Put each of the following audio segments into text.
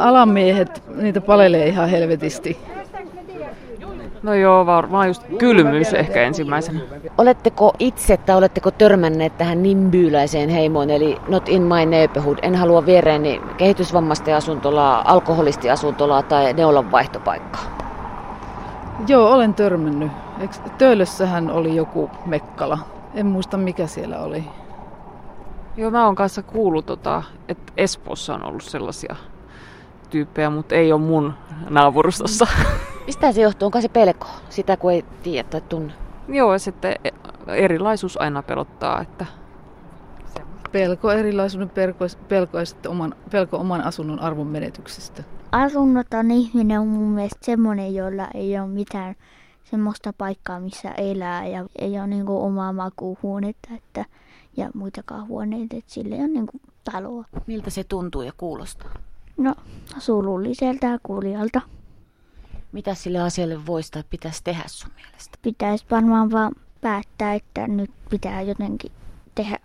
Alamiehet, niitä palelee ihan helvetisti. No joo, varmaan just kylmyys ehkä ensimmäisenä. Oletteko itse tai oletteko törmänneet tähän nimbyyläiseen heimoon, eli not in my neighborhood, en halua viereeni kehitysvammaisten asuntolaa, alkoholistiasuntolaa tai neulan vaihtopaikkaa? Joo, olen törmännyt. Töölössähän oli joku mekkala. En muista mikä siellä oli. Joo, mä oon kanssa kuullut, tota, että Espoossa on ollut sellaisia tyyppejä, mutta ei ole mun naapurustossa. Mistä se johtuu? Onko se pelko? Sitä kun ei tiedä tai tunne? Joo, sitten erilaisuus aina pelottaa. Että... Pelko erilaisuuden pelko, pelko, ja sitten oman, pelko oman asunnon arvon menetyksestä. Asunnoton ihminen on mun mielestä semmoinen, jolla ei ole mitään semmoista paikkaa, missä elää ja ei ole niin omaa makuuhuonetta että, ja muitakaan huoneita, että sille on niin kuin taloa. Miltä se tuntuu ja kuulostaa? No, surulliselta ja kuljalta. Mitä sille asialle voisi tai pitäisi tehdä sun mielestä? Pitäisi varmaan vaan päättää, että nyt pitää jotenkin tehdä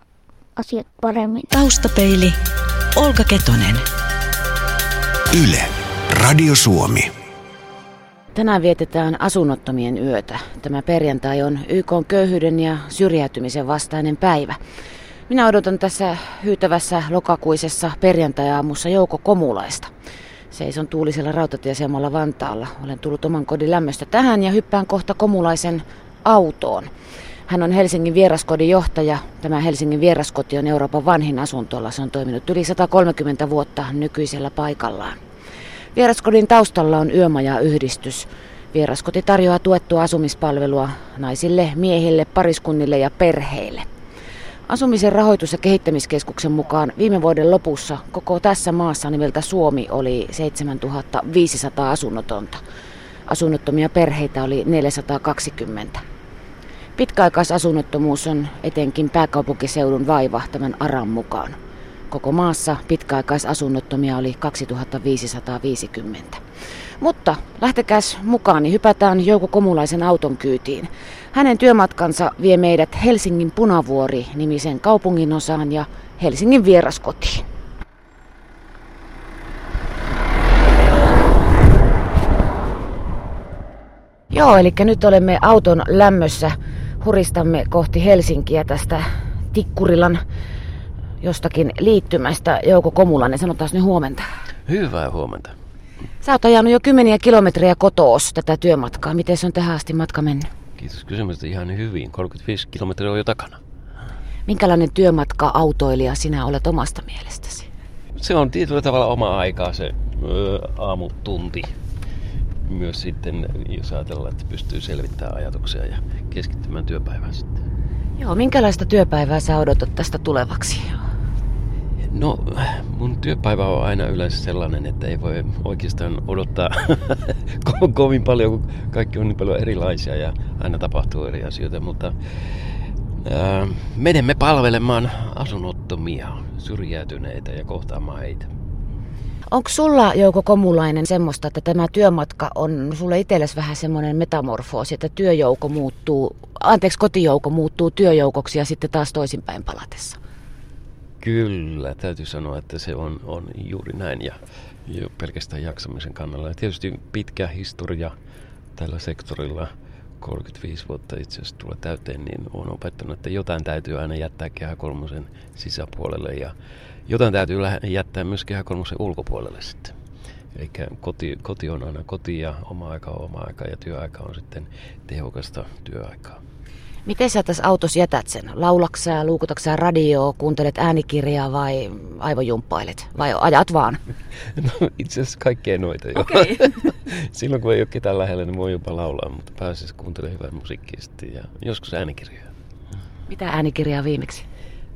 asiat paremmin. Taustapeili, Olga Ketonen. Yle, Radio Suomi. Tänään vietetään asunnottomien yötä. Tämä perjantai on YK köyhyyden ja syrjäytymisen vastainen päivä. Minä odotan tässä hyytävässä lokakuisessa perjantai-aamussa Jouko Komulaista. Seison tuulisella rautatieasemalla Vantaalla. Olen tullut oman kodin lämmöstä tähän ja hyppään kohta Komulaisen autoon. Hän on Helsingin vieraskodin johtaja. Tämä Helsingin vieraskoti on Euroopan vanhin asuntola. Se on toiminut yli 130 vuotta nykyisellä paikallaan. Vieraskodin taustalla on yömaja-yhdistys. Vieraskoti tarjoaa tuettua asumispalvelua naisille, miehille, pariskunnille ja perheille. Asumisen rahoitus- ja kehittämiskeskuksen mukaan viime vuoden lopussa koko tässä maassa nimeltä Suomi oli 7500 asunnotonta. Asunnottomia perheitä oli 420. Pitkäaikaisasunnottomuus on etenkin pääkaupunkiseudun vaiva tämän ARAN mukaan. Koko maassa pitkäaikaisasunnottomia oli 2550. Mutta lähtekäs mukaan, niin hypätään Jouko Komulaisen auton kyytiin. Hänen työmatkansa vie meidät Helsingin Punavuori-nimisen kaupunginosaan ja Helsingin vieraskotiin. Joo, eli nyt olemme auton lämmössä. Huristamme kohti Helsinkiä tästä Tikkurilan jostakin liittymästä. Jouko Komulainen, sanotaan nyt huomenta. Hyvää huomenta. Sä oot ajanut jo kymmeniä kilometriä kotoos tätä työmatkaa. Miten se on tähän asti matka mennyt? Kiitos kysymystä ihan hyvin. 35 kilometriä on jo takana. Minkälainen työmatka autoilija sinä olet omasta mielestäsi? Se on tietyllä tavalla oma aikaa se ö, aamutunti. Myös sitten, jos ajatellaan, että pystyy selvittämään ajatuksia ja keskittymään työpäivään sitten. Joo, minkälaista työpäivää sä odotat tästä tulevaksi? No, mun työpäivä on aina yleensä sellainen, että ei voi oikeastaan odottaa ko- kovin paljon, kun kaikki on niin paljon erilaisia ja aina tapahtuu eri asioita, mutta ää, menemme palvelemaan asunnottomia, syrjäytyneitä ja kohtaamaan heitä. Onko sulla Jouko Komulainen semmoista, että tämä työmatka on sulle itsellesi vähän semmoinen metamorfoosi, että työjouko muuttuu, anteeksi kotijouko muuttuu työjoukoksi ja sitten taas toisinpäin palatessa? Kyllä, täytyy sanoa, että se on, on juuri näin ja jo pelkästään jaksamisen kannalla. Ja tietysti pitkä historia tällä sektorilla, 35 vuotta itse asiassa tulee täyteen, niin on opettanut, että jotain täytyy aina jättää kehä kolmosen sisäpuolelle ja jotain täytyy jättää myös kehä kolmosen ulkopuolelle sitten. Eli koti, koti on aina koti ja oma aika on oma aika ja työaika on sitten tehokasta työaikaa. Miten sä tässä autossa jätät sen? Laulaksää, luukutaksää radioa, kuuntelet äänikirjaa vai aivojumppailet? Vai ajat vaan? No itse asiassa kaikkea noita jo. Okay. Silloin kun ei ole ketään lähellä, niin voi jopa laulaa, mutta pääsisi kuuntelemaan hyvää musiikkia sitten ja joskus äänikirjaa. Mitä äänikirjaa viimeksi?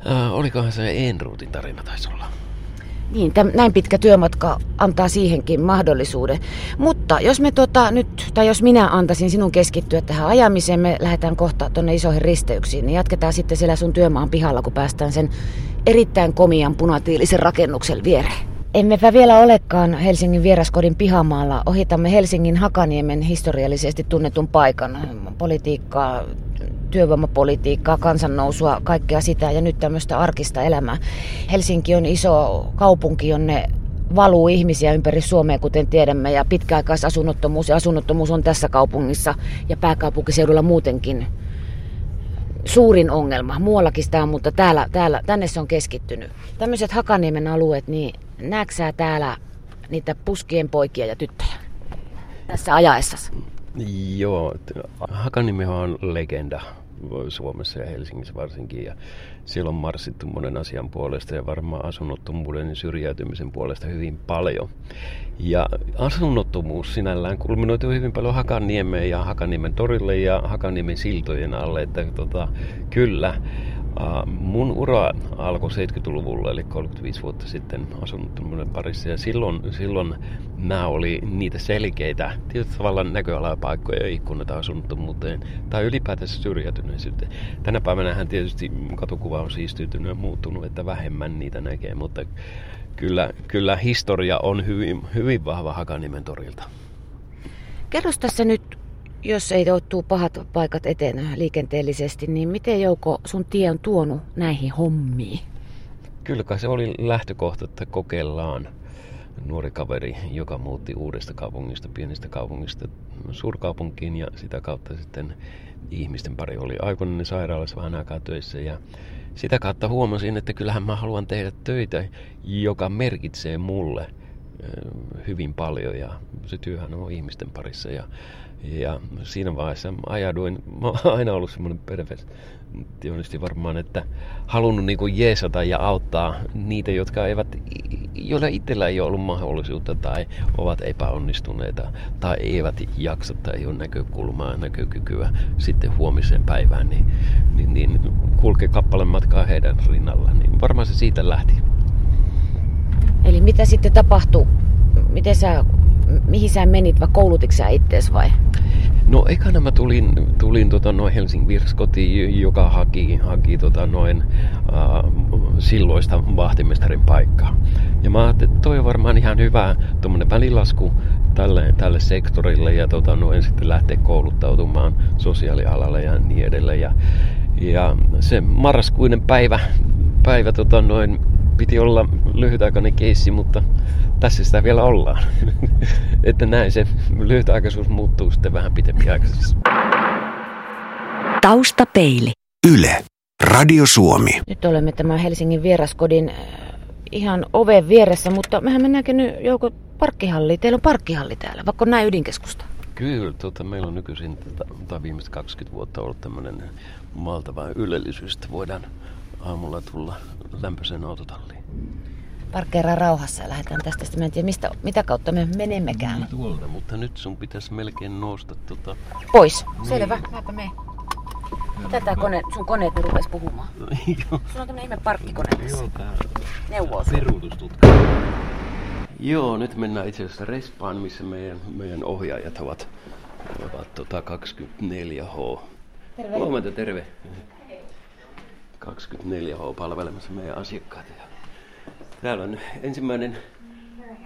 Äh, olikohan se Enruutin tarina taisi olla? Niin, täm, näin pitkä työmatka antaa siihenkin mahdollisuuden. Mutta jos me tota, nyt, tai jos minä antaisin sinun keskittyä tähän ajamiseen, me lähdetään kohta tuonne isoihin risteyksiin, niin jatketaan sitten siellä sun työmaan pihalla, kun päästään sen erittäin komian punatiilisen rakennuksen viereen. Emmepä vielä olekaan Helsingin vieraskodin pihamaalla. Ohitamme Helsingin Hakaniemen historiallisesti tunnetun paikan. Politiikkaa, työvoimapolitiikkaa, kansannousua, kaikkea sitä ja nyt tämmöistä arkista elämää. Helsinki on iso kaupunki, jonne valuu ihmisiä ympäri Suomea, kuten tiedämme, ja pitkäaikaisasunnottomuus ja asunnottomuus on tässä kaupungissa ja pääkaupunkiseudulla muutenkin suurin ongelma. Muuallakin sitä on, mutta täällä, täällä, tänne se on keskittynyt. Tämmöiset Hakaniemen alueet, niin näetkö täällä niitä puskien poikia ja tyttöjä tässä ajaessasi? Joo, Hakaniemi on legenda Suomessa ja Helsingissä varsinkin. Ja siellä on marssittu monen asian puolesta ja varmaan asunnottomuuden ja syrjäytymisen puolesta hyvin paljon. Ja asunnottomuus sinällään kulminoituu hyvin paljon Hakaniemeen ja Hakaniemen torille ja Hakaniemen siltojen alle. Että tota, kyllä, Mun ura alkoi 70-luvulla, eli 35 vuotta sitten asunnottomuuden parissa, ja silloin, silloin nämä oli niitä selkeitä, tietysti tavallaan näköalapaikkoja ja ikkunoita asunnottomuuteen, tai ylipäätänsä syrjäytyneisyyteen. Tänä päivänä tietysti katukuva on siistyytynyt ja muuttunut, että vähemmän niitä näkee, mutta kyllä, kyllä historia on hyvin, hyvin vahva Hakanimen torilta. Kerro tässä nyt jos ei tuu pahat paikat eteen liikenteellisesti, niin miten Jouko sun tie on tuonut näihin hommiin? Kyllä kai se oli lähtökohta, että kokeillaan nuori kaveri, joka muutti uudesta kaupungista, pienestä kaupungista suurkaupunkiin ja sitä kautta sitten ihmisten pari oli aikoinen sairaalassa vähän aikaa töissä ja sitä kautta huomasin, että kyllähän mä haluan tehdä töitä, joka merkitsee mulle hyvin paljon ja se työhän on ihmisten parissa ja ja siinä vaiheessa ajaduin, mä oon aina ollut semmoinen perfektionisti varmaan, että halunnut niin kuin jeesata ja auttaa niitä, jotka eivät, joilla itsellä ei ole ollut mahdollisuutta tai ovat epäonnistuneita tai eivät jaksa tai ei ole näkökulmaa näkökykyä sitten huomiseen päivään, niin, niin, niin kulke kappaleen matkaa heidän rinnallaan. Niin varmaan se siitä lähti. Eli mitä sitten tapahtuu? Miten sä mihin sä menit, vai koulutitko sä ittees vai? No ekana mä tulin, tulin tota, noin Helsingin virskotiin, joka haki, haki tota, noin äh, silloista vahtimestarin paikkaa. Ja mä ajattelin, että toi on varmaan ihan hyvä tuommoinen välilasku tälle, tälle sektorille ja tota, noin sitten lähteä kouluttautumaan sosiaalialalle ja niin edelleen. Ja, ja se marraskuinen päivä, päivä tota, noin, piti olla lyhytaikainen keissi, mutta tässä sitä vielä ollaan. että näin se lyhytaikaisuus muuttuu sitten vähän pitempiaikaisessa. Taustapeili. Yle. Radio Suomi. Nyt olemme tämän Helsingin vieraskodin äh, ihan oven vieressä, mutta mehän mennäänkin nyt joukko parkkihalli. Teillä on parkkihalli täällä, vaikka on näin ydinkeskusta. Kyllä, tota, meillä on nykyisin tota, tai viimeiset 20 vuotta ollut tämmöinen maltava ylellisyys, että voidaan aamulla tulla lämpöiseen autotalliin parkkeeraa rauhassa ja lähdetään tästä. Sitten mä en tiedä, mistä, mitä kautta me menemmekään. Tuolta, mutta nyt sun pitäisi melkein nousta tota... Pois. Niin. Selvä, näpä me. Mitä tää kone, sun koneet rupes puhumaan? No, joo. Sulla on tämmönen ihme parkkikone tässä. Joo, tää Neuvoo Joo, nyt mennään itse asiassa Respaan, missä meidän, meidän ohjaajat ovat, ovat tota 24H. Terve. Huomenta, terve. 24H palvelemassa meidän asiakkaita. Täällä on ensimmäinen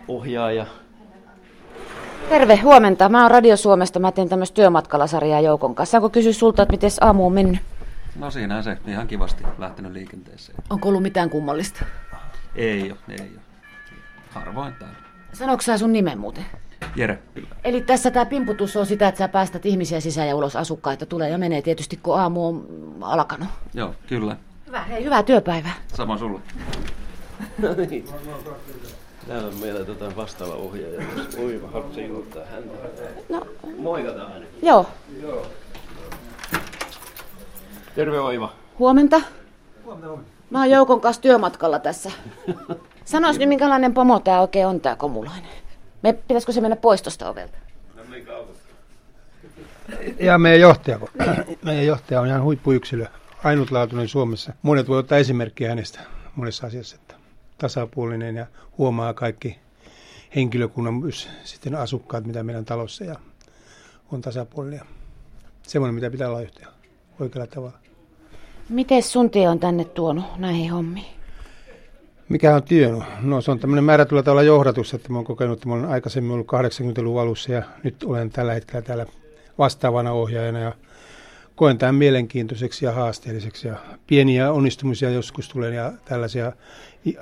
ohjaaja. Terve, huomenta. Mä oon Radio Suomesta. Mä teen tämmöistä työmatkalasarjaa Joukon kanssa. Saanko kysyä sulta, että miten aamu on mennyt? No siinä se ihan kivasti lähtenyt liikenteeseen. Onko ollut mitään kummallista? Ei ole, ei ole. Harvoin täällä. Sanoitko sä sun nimen muuten? Jere, kyllä. Eli tässä tämä pimputus on sitä, että sä päästät ihmisiä sisään ja ulos asukkaita. Tulee ja menee tietysti, kun aamu on alkanut. Joo, kyllä. Hyvä, hei, hyvää työpäivää. Sama sulle. No niin. Täällä on meillä tota vastaava ohjaaja, jos Oiva haluaisi juottaa häntä. No. Moikataan. Joo. Joo. Terve Oiva. Huomenta. Huomenta, huomenta. Mä oon Joukon kanssa työmatkalla tässä. Sanois nyt, minkälainen pomo tää oikein on tää komulainen. Me, pitäisikö se mennä pois tosta ovelta? No ja meidän johtaja, meidän johtaja on ihan huippuyksilö, ainutlaatuinen Suomessa. Monet voi ottaa esimerkkiä hänestä monessa asiassa. Tasapuolinen ja huomaa kaikki henkilökunnan myös sitten asukkaat, mitä meidän talossa ja on tasapuolinen. Semmoinen, mitä pitää olla yhtä oikealla tavalla. Miten sun tie on tänne tuonut näihin hommiin? Mikä on työ? No se on tämmöinen määrätyllä tavalla johdatus, että mä oon kokenut, että mä olen aikaisemmin ollut 80-luvun alussa ja nyt olen tällä hetkellä täällä vastaavana ohjaajana ja koen tämän mielenkiintoiseksi ja haasteelliseksi. Ja pieniä onnistumisia joskus tulee ja tällaisia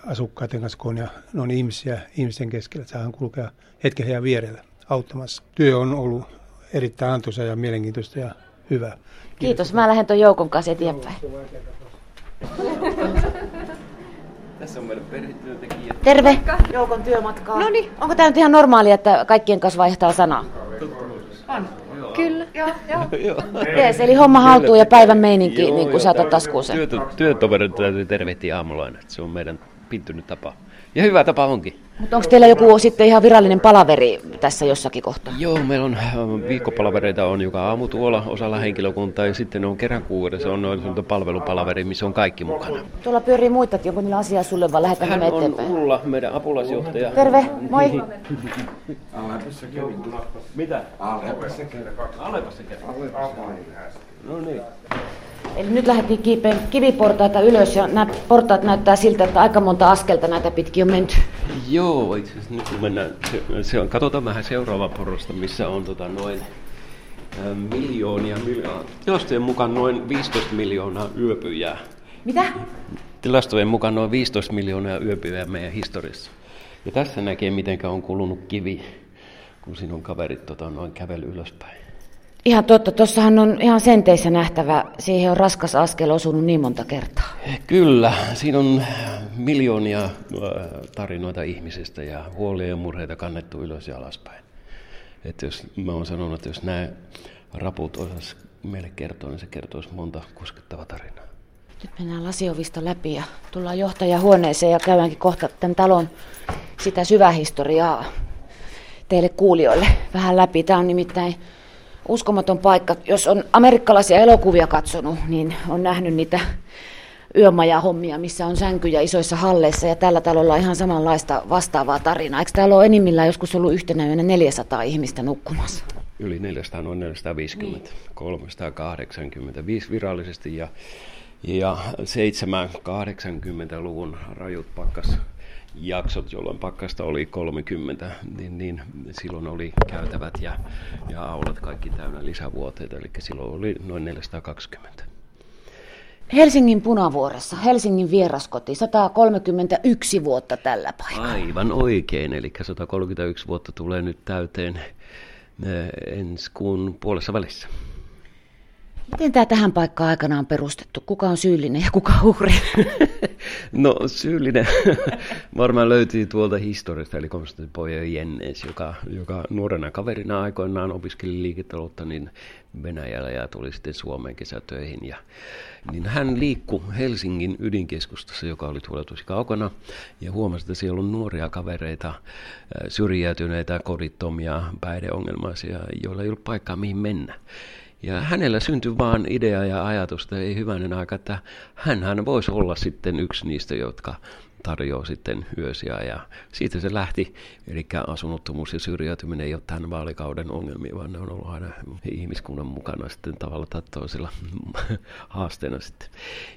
asukkaiden kanssa, kun on, ja ne on ihmisiä ihmisten keskellä. Saahan kulkea hetken heidän vierellä auttamassa. Työ on ollut erittäin antoisa ja mielenkiintoista ja hyvä. Kiitos. Mä lähden tuon joukon kanssa eteenpäin. Tässä on meidän perhetyöntekijät. Terve. Joukon työmatkaa. No niin. Onko tämä nyt ihan normaalia, että kaikkien kanssa vaihtaa sanaa? Kyllä. Joo, joo. Jees, eli homma haltuu ja päivän meininki, niin kuin saatat taskuun sen. Työtoverit täytyy tervehtiä aamulla aina. Se on meidän pintynyt tapa. Ja hyvä tapa onkin. Mutta onko teillä joku sitten ihan virallinen palaveri tässä jossakin kohtaa? Joo, meillä on äh, viikkopalavereita on joka aamu tuolla osalla henkilökuntaa ja sitten on kerran kuudessa on noin palvelupalaveri, missä on kaikki mukana. Tuolla pyörii muitakin, onko niillä asiaa sulle vai lähdetään Hän me on eteenpäin? Ulla, meidän apulaisjohtaja. Terve, moi. Mitä? Alepassa kerran. No niin. Eli nyt lähdettiin kiipeen kiviportaita ylös ja nämä portaat näyttää siltä, että aika monta askelta näitä pitkin on menty. Joo, itse asiassa nyt kun mennään, se, se on, katsotaan vähän seuraava porrasta, missä on tota noin ä, miljoonia, miljoonia, tilastojen mukaan noin 15 miljoonaa yöpyjää. Mitä? Tilastojen mukaan noin 15 miljoonaa yöpyjää meidän historiassa. Ja tässä näkee, miten on kulunut kivi, kun sinun kaverit tota, noin kävely ylöspäin. Ihan totta, tuossahan on ihan senteissä nähtävä, siihen on raskas askel osunut niin monta kertaa. Kyllä, siinä on miljoonia äh, tarinoita ihmisistä ja huolia ja murheita kannettu ylös ja alaspäin. Että jos mä oon sanonut, että jos nämä raput osas meille kertoa, niin se kertoisi monta koskettavaa tarinaa. Nyt mennään lasiovista läpi ja tullaan johtajahuoneeseen ja käydäänkin kohta tämän talon sitä syvähistoriaa teille kuulijoille vähän läpi. Tämä on nimittäin uskomaton paikka. Jos on amerikkalaisia elokuvia katsonut, niin on nähnyt niitä yömajahommia, missä on sänkyjä isoissa halleissa ja tällä talolla on ihan samanlaista vastaavaa tarinaa. Eikö täällä ole enimmillään joskus ollut yhtenä yönä 400 ihmistä nukkumassa? Yli 400, noin 450, niin. 385 virallisesti ja, ja 780-luvun rajut pakkas jaksot, jolloin pakkasta oli 30, niin, niin silloin oli käytävät ja, ja aulat kaikki täynnä lisävuoteita, eli silloin oli noin 420. Helsingin punavuoressa, Helsingin vieraskoti, 131 vuotta tällä paikalla. Aivan oikein, eli 131 vuotta tulee nyt täyteen eh, ensi kuun puolessa välissä. Miten tämä tähän paikkaan aikana on perustettu? Kuka on syyllinen ja kuka uhri? No syyllinen varmaan löytyy tuolta historiasta, eli Konstantin Jennes, joka, joka nuorena kaverina aikoinaan opiskeli liiketaloutta niin Venäjällä ja tuli sitten Suomeen kesätöihin. Ja, niin hän liikkui Helsingin ydinkeskustassa, joka oli tuolla tosi kaukana, ja huomasi, että siellä on nuoria kavereita, syrjäytyneitä, kodittomia, päihdeongelmaisia, joilla ei ollut paikkaa mihin mennä. Ja hänellä syntyi vaan idea ja ajatus, että ei hyvänen aika, että hän voisi olla sitten yksi niistä, jotka tarjoaa sitten hyösiä ja siitä se lähti. Eli asunnottomuus ja syrjäytyminen ei ole tämän vaalikauden ongelmia, vaan ne on ollut aina ihmiskunnan mukana sitten tavalla tai toisella haasteena sitten.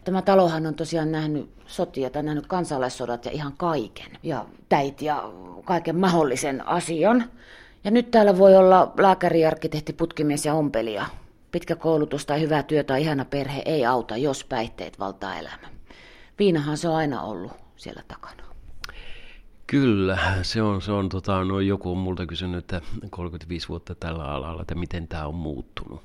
Tämä talohan on tosiaan nähnyt sotia tai nähnyt kansalaissodat ja ihan kaiken ja täit ja kaiken mahdollisen asian. Ja nyt täällä voi olla lääkäri, arkkitehti, putkimies ja ompelija Pitkä koulutus tai hyvä työ tai ihana perhe ei auta, jos päihteet valtaa elämä. Viinahan se on aina ollut siellä takana. Kyllä, se on, se on tota, no joku on multa kysynyt, että 35 vuotta tällä alalla, että miten tämä on muuttunut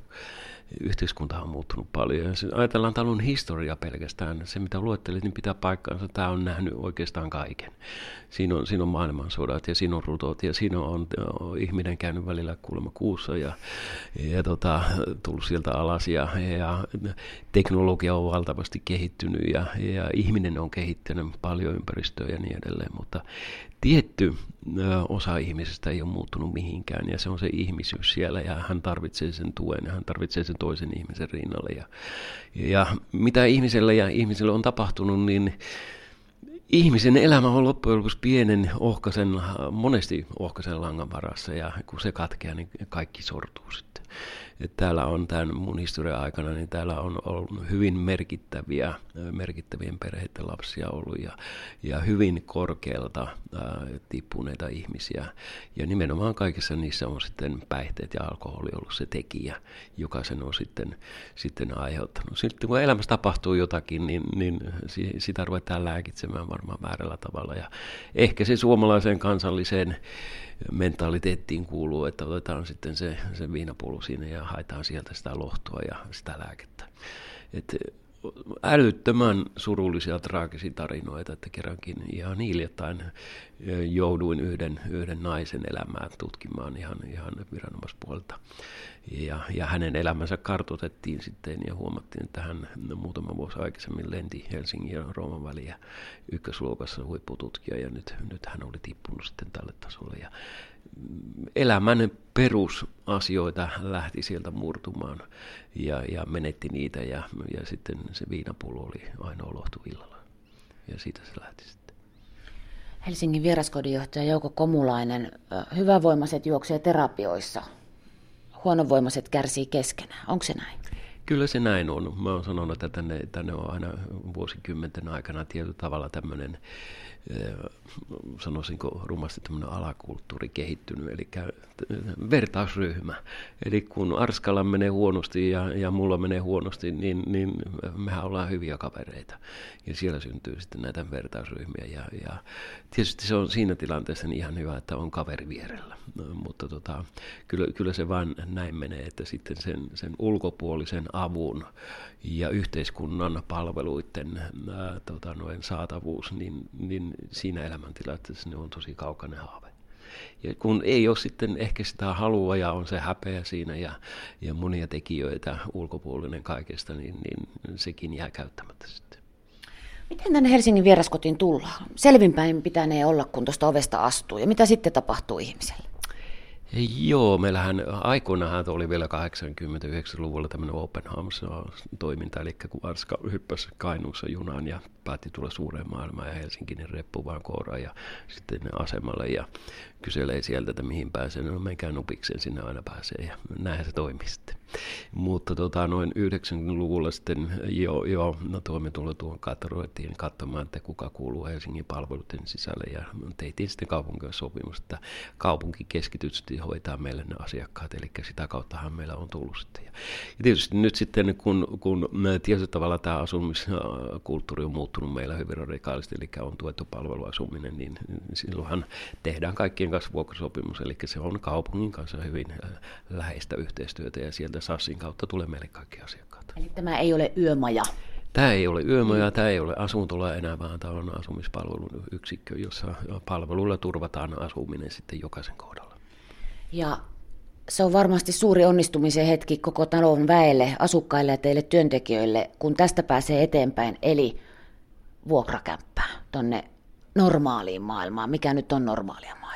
yhteiskunta on muuttunut paljon. Ja ajatellaan talon historia pelkästään. Se, mitä luettelit, niin pitää paikkaansa. Tämä on nähnyt oikeastaan kaiken. Siinä on, siinä on maailmansodat ja siinä on rutot ja siinä on, on ihminen käynyt välillä kuulemma kuussa ja, ja tota, tullut sieltä alas. Ja, ja teknologia on valtavasti kehittynyt ja, ja ihminen on kehittänyt paljon ympäristöä ja niin edelleen. Mutta tietty osa ihmisestä ei ole muuttunut mihinkään ja se on se ihmisyys siellä ja hän tarvitsee sen tuen ja hän tarvitsee sen toisen ihmisen rinnalle. Ja, ja mitä ihmiselle ja ihmiselle on tapahtunut, niin ihmisen elämä on loppujen lopuksi pienen ohkaisen, monesti ohkaisen langan varassa ja kun se katkeaa, niin kaikki sortuu sitten. Et täällä on tämän mun historian aikana, niin täällä on ollut hyvin merkittäviä, merkittävien perheiden lapsia ollut ja, ja hyvin korkealta ää, tippuneita ihmisiä. Ja nimenomaan kaikissa niissä on sitten päihteet ja alkoholi ollut se tekijä, joka sen on sitten, sitten aiheuttanut. Sitten kun elämässä tapahtuu jotakin, niin, niin sitä ruvetaan lääkitsemään varmaan väärällä tavalla. Ja ehkä se suomalaiseen kansalliseen mentaliteettiin kuuluu, että otetaan sitten se, se viinapullo siinä ja haetaan sieltä sitä lohtua ja sitä lääkettä. Et älyttömän surullisia, traagisia tarinoita, että kerrankin ihan hiljattain jouduin yhden, yhden naisen elämää tutkimaan ihan, ihan viranomaispuolta. Ja, ja hänen elämänsä kartoitettiin sitten ja huomattiin, että hän muutama vuosi aikaisemmin lenti Helsingin ja Rooman väliä ykkösluokassa huippututkija ja nyt, nyt hän oli tippunut sitten tälle tasolle. Ja elämän perusasioita lähti sieltä murtumaan ja, ja menetti niitä ja, ja sitten se viinapullo oli ainoa lohtu illalla. Ja siitä se lähti sitten. Helsingin vieraskodinjohtaja Jouko Komulainen, hyvävoimaiset juoksee terapioissa, huonovoimaiset kärsii keskenään. Onko se näin? Kyllä se näin on. Mä oon sanonut, että tänne, tänne on aina vuosikymmenten aikana tietyllä tavalla tämmöinen sanoisinko rumasti tämmöinen alakulttuuri kehittynyt, eli vertausryhmä. Eli kun Arskalla menee huonosti ja, ja mulla menee huonosti, niin, niin mehän ollaan hyviä kavereita. Ja siellä syntyy sitten näitä vertausryhmiä. Ja, ja tietysti se on siinä tilanteessa niin ihan hyvä, että on kaveri vierellä. Mutta tota, kyllä, kyllä se vain näin menee, että sitten sen, sen ulkopuolisen avun ja yhteiskunnan palveluiden ää, tota, noin saatavuus, niin, niin siinä elämäntilanteessa ne on tosi kaukainen haave. Ja kun ei ole sitten ehkä sitä halua ja on se häpeä siinä ja, ja monia tekijöitä ulkopuolinen kaikesta, niin, niin sekin jää käyttämättä sitten. Miten tänne Helsingin vieraskotiin tullaan? Selvinpäin pitää ne olla, kun tuosta ovesta astuu. Ja mitä sitten tapahtuu ihmiselle? Joo, meillähän aikoinahan oli vielä 89-luvulla tämmöinen open arms-toiminta, eli kun Arska hyppäsi Kainuussa junaan ja päätti tulla suureen maailmaan ja Helsingin reppu vaan kooraan ja sitten asemalle. Ja kyselee sieltä, että mihin pääsee. No menkää nupikseen, sinne aina pääsee ja näinhän se toimii sitten. Mutta tota, noin 90-luvulla sitten jo, jo no tuomme tulla tuon ruvettiin katsomaan, että kuka kuuluu Helsingin palveluiden sisälle ja teitiin sitten kaupungin sopimus, että kaupunki keskitysti hoitaa meille ne asiakkaat, eli sitä kauttahan meillä on tullut sitten. Ja tietysti nyt sitten, kun, kun tietyllä tavalla tämä asumiskulttuuri on muuttunut meillä hyvin radikaalisti, eli on tuettu palveluasuminen, niin silloinhan tehdään kaikkien kanssa vuokrasopimus, eli se on kaupungin kanssa hyvin äh, läheistä yhteistyötä ja sieltä SASSin kautta tulee meille kaikki asiakkaat. Eli tämä ei ole yömaja? Tämä ei ole yömaja, tämä ei ole asuntola enää, vaan tämä on asumispalvelun yksikkö, jossa palveluilla turvataan asuminen sitten jokaisen kohdalla. Ja se on varmasti suuri onnistumisen hetki koko talon väelle, asukkaille ja teille työntekijöille, kun tästä pääsee eteenpäin, eli vuokrakämppää tonne normaaliin maailmaan. Mikä nyt on normaalia maailmaa?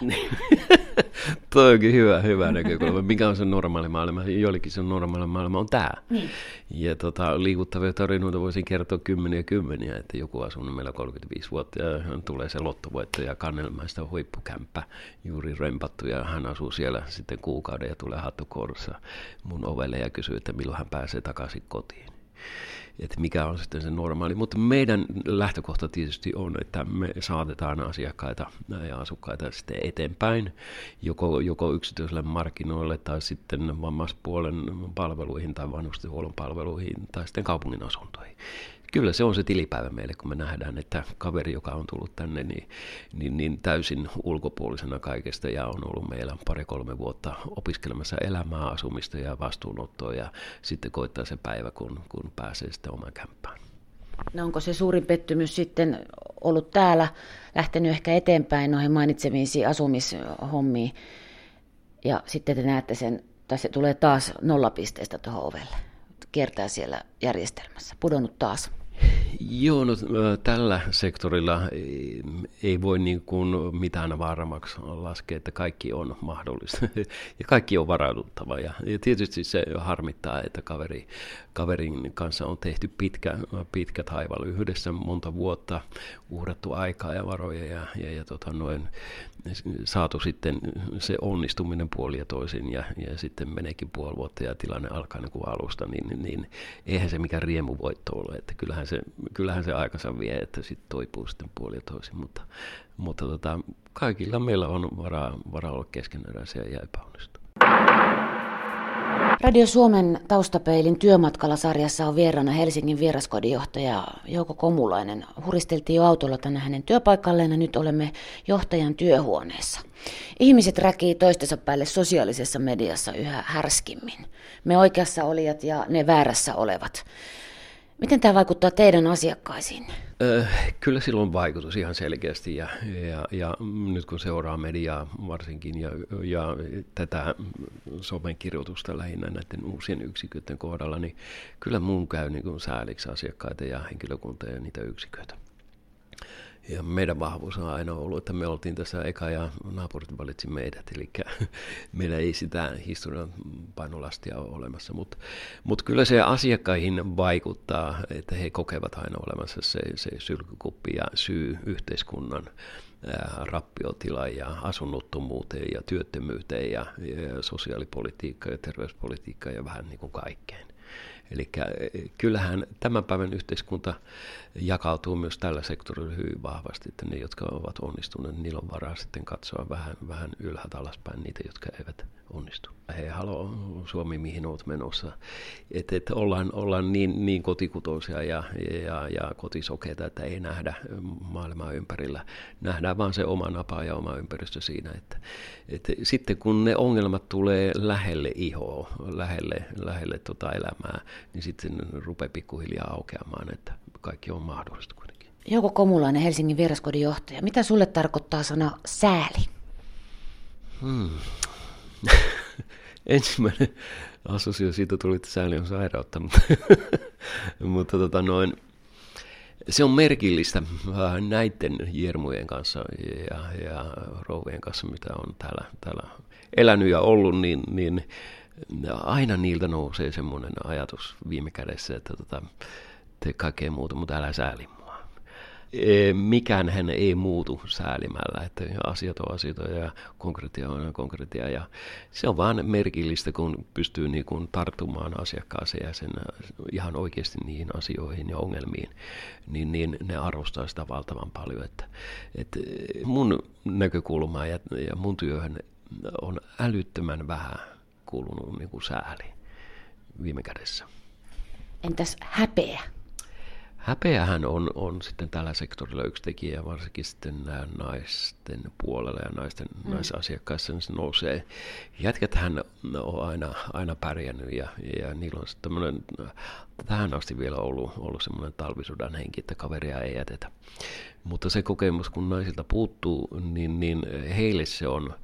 Toi onkin hyvä, hyvä näkökulma. Mikä on se normaali maailma? Joillekin se normaali maailma on tämä. Niin. Ja tota, liikuttavia tarinoita voisin kertoa kymmeniä kymmeniä, että joku asunut meillä 35 vuotta ja hän tulee se lottovoitto ja kannelmaista huippukämppä juuri rempattu ja hän asuu siellä sitten kuukauden ja tulee hattukoulussa mun ovelle ja kysyy, että milloin hän pääsee takaisin kotiin että mikä on sitten se normaali. Mutta meidän lähtökohta tietysti on, että me saatetaan asiakkaita ja asukkaita sitten eteenpäin, joko, joko yksityiselle markkinoille tai sitten vammaispuolen palveluihin tai vanhustenhuollon palveluihin tai sitten kaupungin asuntoihin kyllä se on se tilipäivä meille, kun me nähdään, että kaveri, joka on tullut tänne, niin, niin, niin täysin ulkopuolisena kaikesta ja on ollut meillä pari-kolme vuotta opiskelemassa elämää, asumista ja vastuunottoa ja sitten koittaa se päivä, kun, kun pääsee sitten omaan kämppään. No onko se suurin pettymys sitten ollut täällä, lähtenyt ehkä eteenpäin noihin mainitsemiin asumishommiin ja sitten te näette sen, tai se tulee taas nollapisteestä tuohon ovelle, kiertää siellä järjestelmässä, pudonnut taas? Joo, no, tällä sektorilla ei, ei voi niin kuin mitään varmaksi laskea, että kaikki on mahdollista ja kaikki on varauduttava. Ja, ja tietysti se harmittaa, että kaveri, kaverin kanssa on tehty pitkä, pitkä taival yhdessä monta vuotta, uhrattu aikaa ja varoja ja, ja, ja tota noin, saatu sitten se onnistuminen puoli ja toisin ja, ja sitten meneekin puoli vuotta ja tilanne alkaa niin kuin alusta, niin, niin eihän se mikään riemuvoitto ole, että kyllähän se, kyllähän se aikansa vie, että sitten toipuu sitten puoli ja toisin, mutta, mutta tota, kaikilla meillä on varaa, varaa olla keskeneräisiä ja epäonnistua. Radio Suomen taustapeilin työmatkalla sarjassa on vieraana Helsingin vieraskodinjohtaja Jouko Komulainen. Huristeltiin jo autolla tänne hänen työpaikalleen ja nyt olemme johtajan työhuoneessa. Ihmiset räkii toistensa päälle sosiaalisessa mediassa yhä härskimmin. Me oikeassa olijat ja ne väärässä olevat. Miten tämä vaikuttaa teidän asiakkaisiin? kyllä silloin vaikutus ihan selkeästi ja, ja, ja nyt kun seuraa mediaa varsinkin ja, ja tätä somen kirjoitusta lähinnä näiden uusien yksiköiden kohdalla, niin kyllä mun käy niin kuin sääliksi asiakkaita ja henkilökuntaa ja niitä yksiköitä. Ja meidän vahvuus on aina ollut, että me oltiin tässä eka ja naapurit valitsi meidät, eli meillä ei sitä historian painolastia ole olemassa, mutta mut kyllä se asiakkaihin vaikuttaa, että he kokevat aina olemassa se, se sylkykuppi ja syy yhteiskunnan rappiotila ja asunnottomuuteen ja työttömyyteen ja, ja sosiaalipolitiikka ja terveyspolitiikka ja vähän niin kuin kaikkeen. Eli kyllähän tämän päivän yhteiskunta jakautuu myös tällä sektorilla hyvin vahvasti, että ne, jotka ovat onnistuneet, niillä on varaa sitten katsoa vähän, vähän ylhäältä alaspäin niitä, jotka eivät onnistu. Hei, halo Suomi, mihin olet menossa? Että et ollaan, ollaan niin, niin kotikutoisia ja, ja, ja kotisokeita, että ei nähdä maailmaa ympärillä. Nähdään vaan se oma napa ja oma ympäristö siinä. Että, että sitten kun ne ongelmat tulee lähelle ihoa, lähelle, lähelle tota elämää, niin sitten rupeaa pikkuhiljaa aukeamaan, että kaikki on mahdollista kuitenkin. Jouko Komulainen, Helsingin vieraskodin johtaja. Mitä sulle tarkoittaa sana sääli? Hmm. Ensimmäinen asosio siitä tuli, että sääli on sairautta, mutta, tota noin, se on merkillistä näiden jermujen kanssa ja, ja rouvien kanssa, mitä on täällä, täällä elänyt ja ollut, niin, niin aina niiltä nousee semmoinen ajatus viime kädessä, että tota, tee kaikkea muuta, mutta älä sääli mikään hän ei muutu säälimällä, että asiat on asioita ja konkreettia on konkreettia. Ja se on vaan merkillistä, kun pystyy niin kuin tarttumaan asiakkaaseen ja sen ihan oikeasti niihin asioihin ja ongelmiin, niin, niin ne arvostaa sitä valtavan paljon. Että, että mun näkökulma ja, ja mun työhön on älyttömän vähän kuulunut niin kuin sääli viime kädessä. Entäs häpeä? Häpeähän on, on sitten tällä sektorilla yksi tekijä, varsinkin sitten naisten puolella ja naisten, mm. naisasiakkaissa niin se nousee. Jätkäthän on aina, aina pärjännyt ja, ja niillä on tämmöinen, tähän asti vielä ollut, ollut semmoinen talvisudan henki, että kaveria ei jätetä. Mutta se kokemus, kun naisilta puuttuu, niin, niin heille se on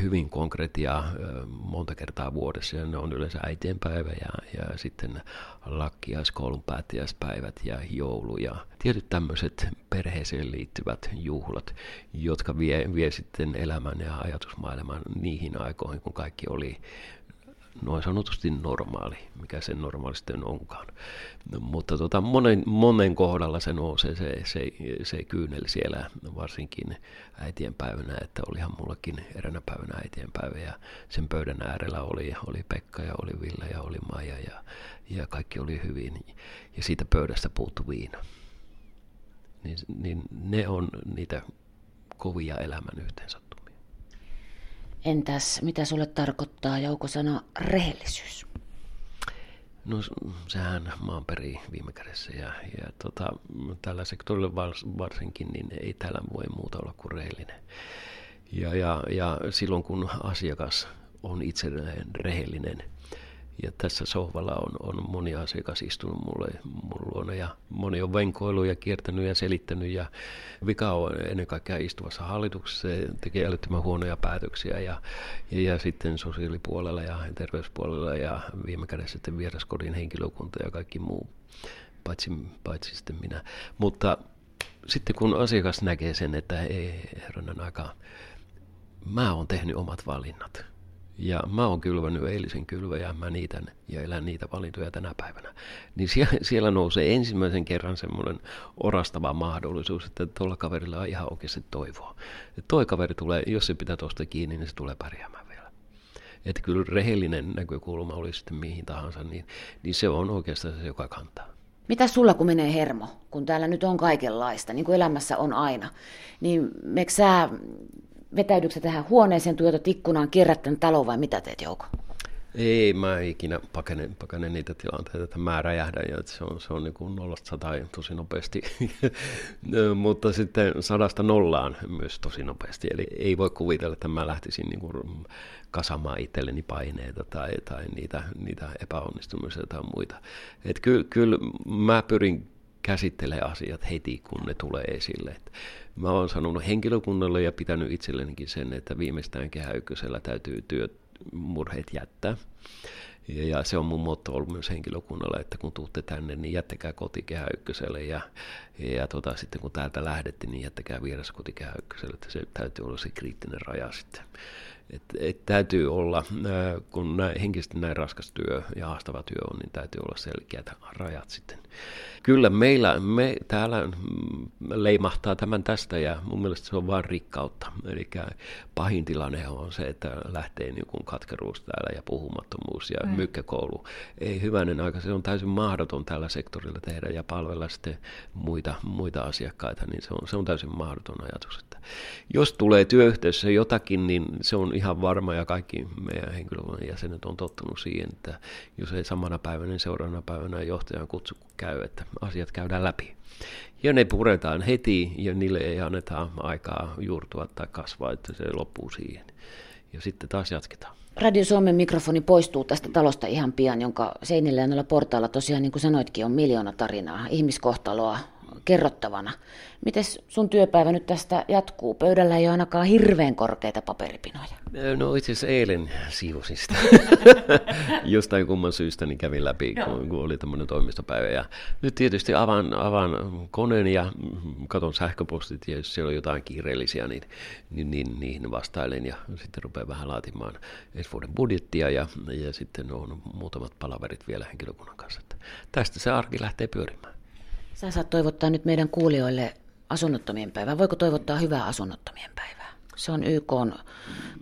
hyvin konkreettia monta kertaa vuodessa. Ja ne on yleensä äitienpäivä ja, ja sitten lakkiaiskoulun päättäjäispäivät ja joulu ja tietyt tämmöiset perheeseen liittyvät juhlat, jotka vie, vie sitten elämän ja ajatusmaailman niihin aikoihin, kun kaikki oli noin sanotusti normaali, mikä se normaalisti onkaan. No, mutta tota, monen, monen kohdalla se nousee se, se, se kyynel siellä, varsinkin äitien päivänä, että olihan mullakin eränä päivänä äitien päivä ja sen pöydän äärellä oli, oli Pekka ja oli Ville ja oli Maja ja, ja kaikki oli hyvin ja siitä pöydästä puuttu viina. Niin, niin ne on niitä kovia elämän yhteensä. Entäs mitä sulle tarkoittaa joukosana rehellisyys? No sehän maan perii viime kädessä ja, ja tota, tällä sektorilla varsinkin niin ei täällä voi muuta olla kuin rehellinen. Ja, ja, ja silloin kun asiakas on itse rehellinen, ja tässä sohvalla on, on moni asiakas istunut mulle, mulle luona. Ja moni on venkoillut ja kiertänyt ja selittänyt. Ja vika on ennen kaikkea istuvassa hallituksessa. Se tekee älyttömän huonoja päätöksiä. Ja, ja, ja sitten sosiaalipuolella ja terveyspuolella ja viime kädessä sitten vieraskodin henkilökunta ja kaikki muu. Paitsi, paitsi sitten minä. Mutta sitten kun asiakas näkee sen, että ei herranen aika, mä oon tehnyt omat valinnat. Ja mä oon kylvänyt eilisen kylväjä, mä niitän ja elän niitä valintoja tänä päivänä. Niin siellä, siellä nousee ensimmäisen kerran semmoinen orastava mahdollisuus, että tuolla kaverilla on ihan oikeasti toivoa. Että toi kaveri tulee, jos se pitää tuosta kiinni, niin se tulee pärjäämään vielä. Että kyllä rehellinen näkökulma oli sitten mihin tahansa, niin, niin se on oikeastaan se, joka kantaa. Mitä sulla, kun menee hermo, kun täällä nyt on kaikenlaista, niin kuin elämässä on aina, niin meikö sä vetäydyksä tähän huoneeseen, tuotat ikkunaan, kierrät talon vai mitä teet Jouko? Ei, mä ikinä pakene, pakene niitä tilanteita, että mä räjähdän ja se on, se on niin kuin nollasta sataan tosi nopeasti, mutta sitten sadasta nollaan myös tosi nopeasti. Eli ei voi kuvitella, että mä lähtisin niin kuin kasamaan itselleni paineita tai, tai niitä, niitä epäonnistumisia tai muita. Et kyllä, kyllä mä pyrin käsittelemään asiat heti, kun ne tulee esille. Et mä oon sanonut henkilökunnalle ja pitänyt itsellenikin sen, että viimeistään kehä täytyy työt murheet jättää. Ja, ja se on mun motto ollut myös henkilökunnalla, että kun tuutte tänne, niin jättäkää kotikehä ykköselle ja, ja tota, sitten kun täältä lähdette, niin jättäkää vieras ykköselle, että se täytyy olla se kriittinen raja sitten. Et, et täytyy olla, kun näin, henkisesti näin raskas työ ja haastava työ on, niin täytyy olla selkeät rajat sitten. Kyllä meillä, me täällä leimahtaa tämän tästä ja mun mielestä se on vain rikkautta. Eli pahin tilanne on se, että lähtee niin katkeruus täällä ja puhumattomuus ja mm. mykkäkoulu. Ei hyvänen aika, se on täysin mahdoton tällä sektorilla tehdä ja palvella sitten muita, muita asiakkaita, niin se on, se on täysin mahdoton ajatus. Että jos tulee työyhteisössä jotakin, niin se on ihan varma ja kaikki meidän henkilökunnan jäsenet on tottunut siihen, että jos ei samana päivänä, niin seuraavana päivänä johtajan kutsu käy, että asiat käydään läpi. Ja ne puretaan heti ja niille ei anneta aikaa juurtua tai kasvaa, että se loppuu siihen. Ja sitten taas jatketaan. Radio Suomen mikrofoni poistuu tästä talosta ihan pian, jonka seinillä ja noilla portailla tosiaan, niin kuin sanoitkin, on miljoona tarinaa, ihmiskohtaloa, kerrottavana. Miten sun työpäivä nyt tästä jatkuu? Pöydällä ei ole ainakaan hirveän korkeita paperipinoja. No itse asiassa eilen siivosin sitä. Jostain kumman syystä niin kävin läpi, kun, kun oli tämmöinen toimistopäivä. Ja nyt tietysti avaan, avaan koneen ja katon sähköpostit, ja jos siellä on jotain kiireellisiä, niin, niin, niin niihin vastailen. Ja sitten rupean vähän laatimaan ensi vuoden budjettia, ja, ja sitten on muutamat palaverit vielä henkilökunnan kanssa. Tästä se arki lähtee pyörimään. Sä saat toivottaa nyt meidän kuulijoille asunnottomien päivää. Voiko toivottaa hyvää asunnottomien päivää? Se on YK on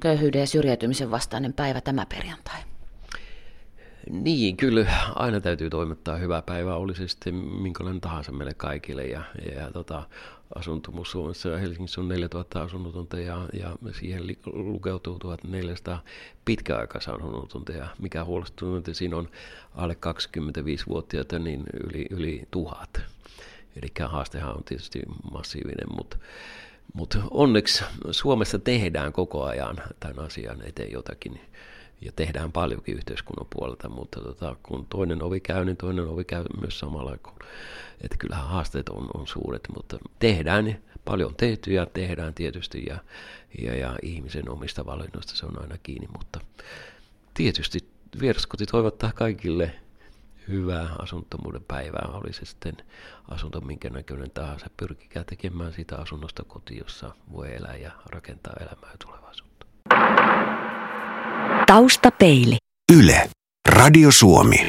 köyhyyden ja syrjäytymisen vastainen päivä tämä perjantai. Niin, kyllä aina täytyy toimittaa hyvää päivää, oli se sitten minkälainen tahansa meille kaikille. Ja, ja tota, asuntomus Suomessa ja Helsingissä on 4000 asunnotonta ja, ja siihen lukeutuu 1400 pitkäaikaisasunnotonta. Ja mikä huolestunut, että siinä on alle 25-vuotiaita niin yli, yli tuhat. Eli haastehan on tietysti massiivinen, mutta, mutta onneksi Suomessa tehdään koko ajan tämän asian eteen jotakin ja tehdään paljonkin yhteiskunnan puolelta, mutta tota, kun toinen ovi käy, niin toinen ovi käy myös samalla. Kun, että kyllähän haasteet on, on suuret, mutta tehdään paljon tehty ja tehdään tietysti ja, ja, ja ihmisen omista valinnoista se on aina kiinni, mutta tietysti vieraskoti toivottaa kaikille hyvää asunnottomuuden päivää, oli se sitten asunto minkä näköinen tahansa. Pyrkikää tekemään sitä asunnosta koti, jossa voi elää ja rakentaa elämää ja tulevaisuutta. Taustapeili. Yle. Radio Suomi.